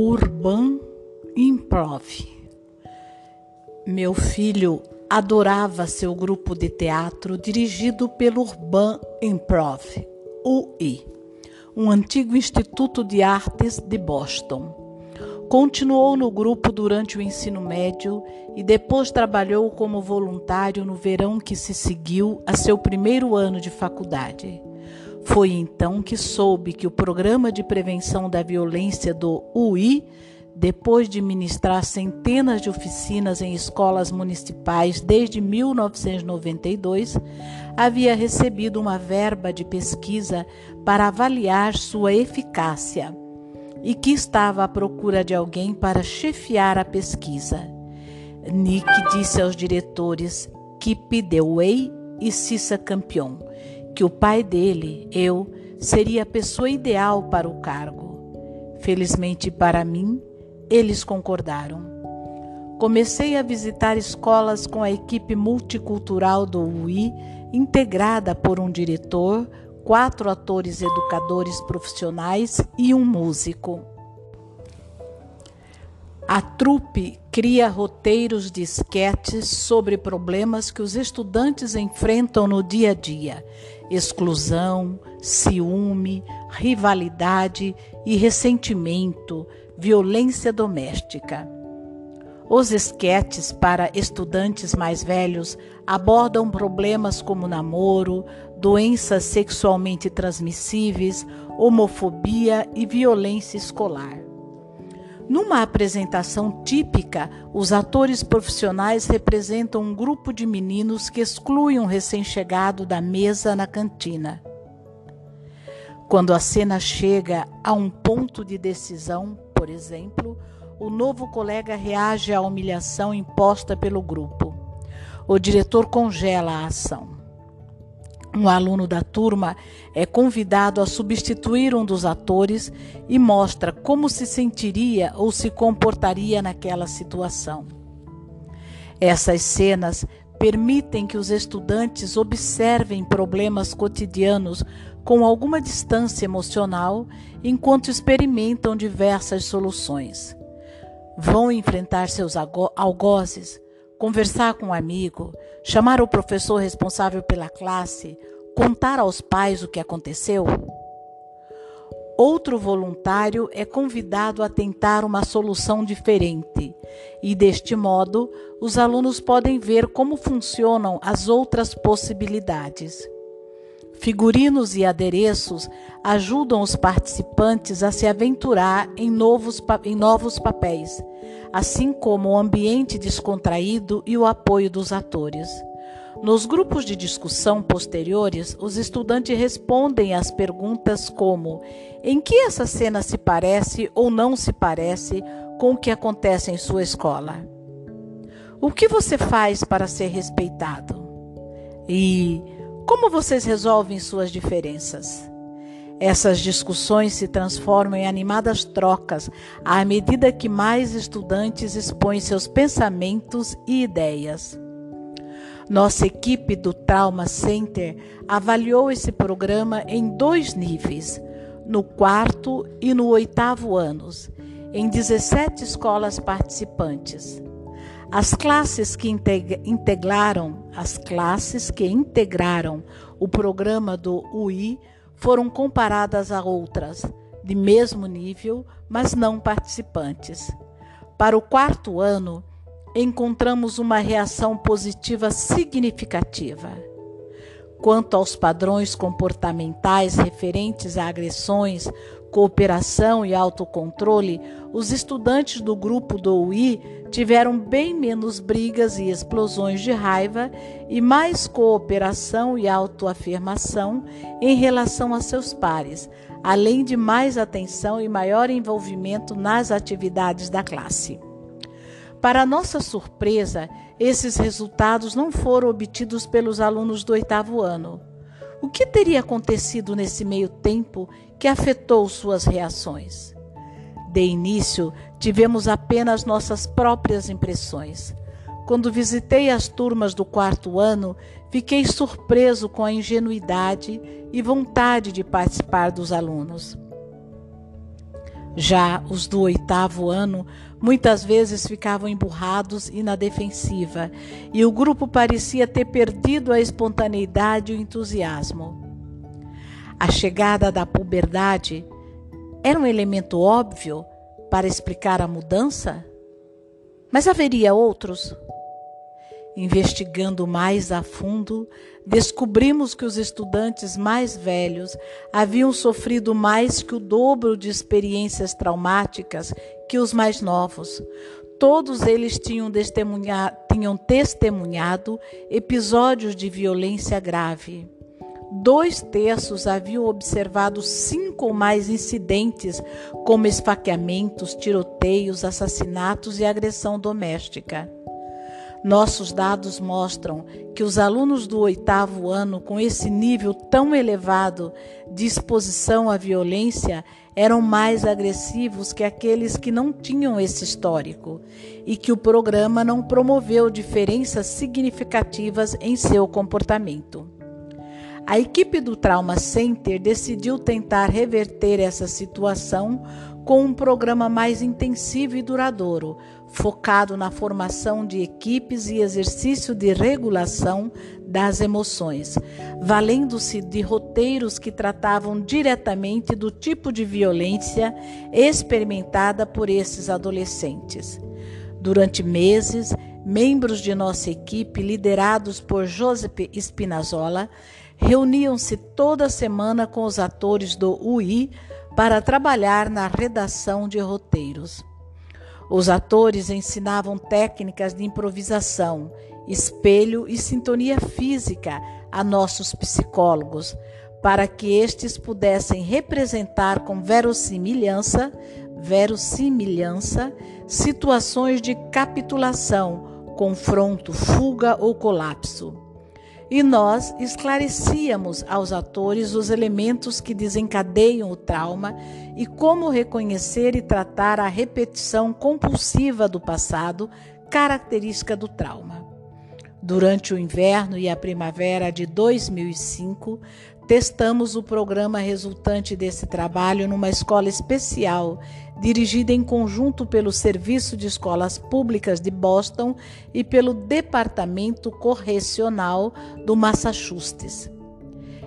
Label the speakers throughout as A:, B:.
A: Urban Improv. Meu filho adorava seu grupo de teatro dirigido pelo Urban Improv, UI, um antigo instituto de artes de Boston. Continuou no grupo durante o ensino médio e depois trabalhou como voluntário no verão que se seguiu a seu primeiro ano de faculdade. Foi então que soube que o programa de prevenção da violência do UI, depois de ministrar centenas de oficinas em escolas municipais desde 1992, havia recebido uma verba de pesquisa para avaliar sua eficácia e que estava à procura de alguém para chefiar a pesquisa. Nick disse aos diretores Kip Dewey e Cissa Campion que o pai dele, eu, seria a pessoa ideal para o cargo. Felizmente para mim, eles concordaram. Comecei a visitar escolas com a equipe multicultural do UI, integrada por um diretor, quatro atores educadores profissionais e um músico. A trupe cria roteiros de esquetes sobre problemas que os estudantes enfrentam no dia a dia: exclusão, ciúme, rivalidade e ressentimento, violência doméstica. Os esquetes para estudantes mais velhos abordam problemas como namoro, doenças sexualmente transmissíveis, homofobia e violência escolar. Numa apresentação típica, os atores profissionais representam um grupo de meninos que excluem um recém-chegado da mesa na cantina. Quando a cena chega a um ponto de decisão, por exemplo, o novo colega reage à humilhação imposta pelo grupo. O diretor congela a ação. Um aluno da turma é convidado a substituir um dos atores e mostra como se sentiria ou se comportaria naquela situação. Essas cenas permitem que os estudantes observem problemas cotidianos com alguma distância emocional enquanto experimentam diversas soluções. Vão enfrentar seus algozes conversar com um amigo, chamar o professor responsável pela classe, contar aos pais o que aconteceu? Outro voluntário é convidado a tentar uma solução diferente, e deste modo, os alunos podem ver como funcionam as outras possibilidades. Figurinos e adereços ajudam os participantes a se aventurar em novos, em novos papéis, assim como o ambiente descontraído e o apoio dos atores. Nos grupos de discussão posteriores, os estudantes respondem às perguntas como: em que essa cena se parece ou não se parece com o que acontece em sua escola? O que você faz para ser respeitado? E como vocês resolvem suas diferenças? Essas discussões se transformam em animadas trocas à medida que mais estudantes expõem seus pensamentos e ideias. Nossa equipe do Trauma Center avaliou esse programa em dois níveis, no quarto e no oitavo anos, em 17 escolas participantes. As classes que integraram, as classes que integraram o programa do UI foram comparadas a outras de mesmo nível, mas não participantes. Para o quarto ano, encontramos uma reação positiva significativa. Quanto aos padrões comportamentais referentes a agressões, cooperação e autocontrole, os estudantes do grupo do UI tiveram bem menos brigas e explosões de raiva e mais cooperação e autoafirmação em relação a seus pares, além de mais atenção e maior envolvimento nas atividades da classe. Para nossa surpresa, esses resultados não foram obtidos pelos alunos do oitavo ano. O que teria acontecido nesse meio tempo que afetou suas reações? De início, tivemos apenas nossas próprias impressões. Quando visitei as turmas do quarto ano, fiquei surpreso com a ingenuidade e vontade de participar dos alunos. Já os do oitavo ano muitas vezes ficavam emburrados e na defensiva, e o grupo parecia ter perdido a espontaneidade e o entusiasmo. A chegada da puberdade era um elemento óbvio para explicar a mudança? Mas haveria outros? Investigando mais a fundo, descobrimos que os estudantes mais velhos haviam sofrido mais que o dobro de experiências traumáticas que os mais novos. Todos eles tinham, tinham testemunhado episódios de violência grave. Dois terços haviam observado cinco ou mais incidentes, como esfaqueamentos, tiroteios, assassinatos e agressão doméstica. Nossos dados mostram que os alunos do oitavo ano, com esse nível tão elevado de exposição à violência, eram mais agressivos que aqueles que não tinham esse histórico e que o programa não promoveu diferenças significativas em seu comportamento. A equipe do Trauma Center decidiu tentar reverter essa situação com um programa mais intensivo e duradouro, focado na formação de equipes e exercício de regulação das emoções, valendo-se de roteiros que tratavam diretamente do tipo de violência experimentada por esses adolescentes. Durante meses, membros de nossa equipe, liderados por Joseph Spinazzola, reuniam-se toda semana com os atores do UI para trabalhar na redação de roteiros. Os atores ensinavam técnicas de improvisação, espelho e sintonia física a nossos psicólogos, para que estes pudessem representar com verossimilhança, verossimilhança situações de capitulação, confronto, fuga ou colapso e nós esclarecíamos aos atores os elementos que desencadeiam o trauma e como reconhecer e tratar a repetição compulsiva do passado, característica do trauma. Durante o inverno e a primavera de 2005, testamos o programa resultante desse trabalho numa escola especial, dirigida em conjunto pelo Serviço de Escolas Públicas de Boston e pelo Departamento Correcional do Massachusetts.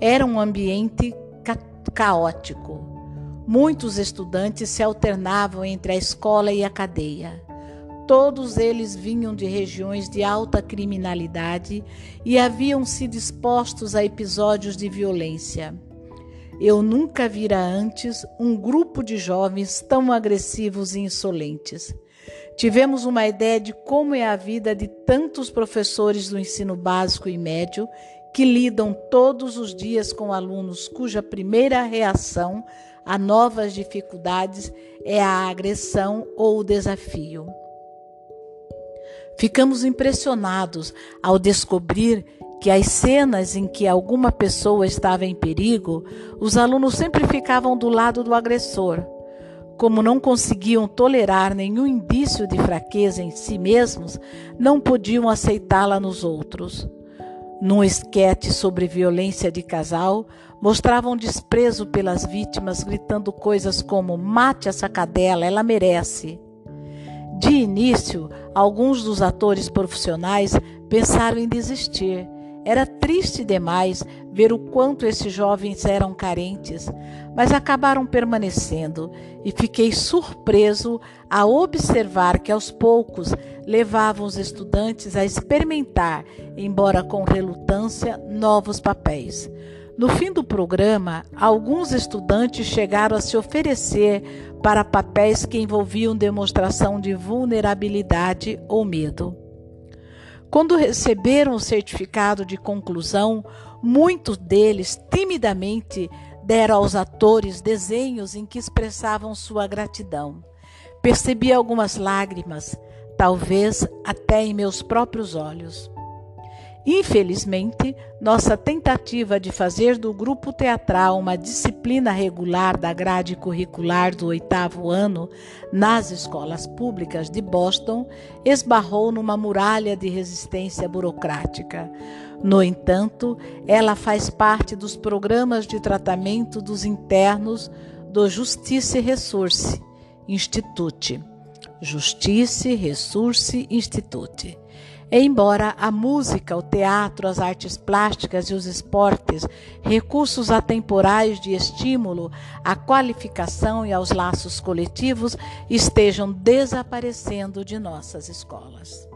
A: Era um ambiente ca caótico. Muitos estudantes se alternavam entre a escola e a cadeia. Todos eles vinham de regiões de alta criminalidade e haviam sido expostos a episódios de violência. Eu nunca vira antes um grupo de jovens tão agressivos e insolentes. Tivemos uma ideia de como é a vida de tantos professores do ensino básico e médio que lidam todos os dias com alunos cuja primeira reação a novas dificuldades é a agressão ou o desafio. Ficamos impressionados ao descobrir que as cenas em que alguma pessoa estava em perigo, os alunos sempre ficavam do lado do agressor. Como não conseguiam tolerar nenhum indício de fraqueza em si mesmos, não podiam aceitá-la nos outros. Num esquete sobre violência de casal, mostravam desprezo pelas vítimas, gritando coisas como: mate essa cadela, ela merece. De início, alguns dos atores profissionais pensaram em desistir. Era triste demais ver o quanto esses jovens eram carentes, mas acabaram permanecendo e fiquei surpreso a observar que aos poucos levavam os estudantes a experimentar, embora com relutância, novos papéis. No fim do programa, alguns estudantes chegaram a se oferecer para papéis que envolviam demonstração de vulnerabilidade ou medo. Quando receberam o certificado de conclusão, muitos deles timidamente deram aos atores desenhos em que expressavam sua gratidão. Percebi algumas lágrimas, talvez até em meus próprios olhos. Infelizmente, nossa tentativa de fazer do grupo teatral uma disciplina regular da grade curricular do oitavo ano nas escolas públicas de Boston esbarrou numa muralha de resistência burocrática. No entanto, ela faz parte dos programas de tratamento dos internos do Justice Resource Institute. Justice Resource Institute. Embora a música, o teatro, as artes plásticas e os esportes, recursos atemporais de estímulo à qualificação e aos laços coletivos, estejam desaparecendo de nossas escolas.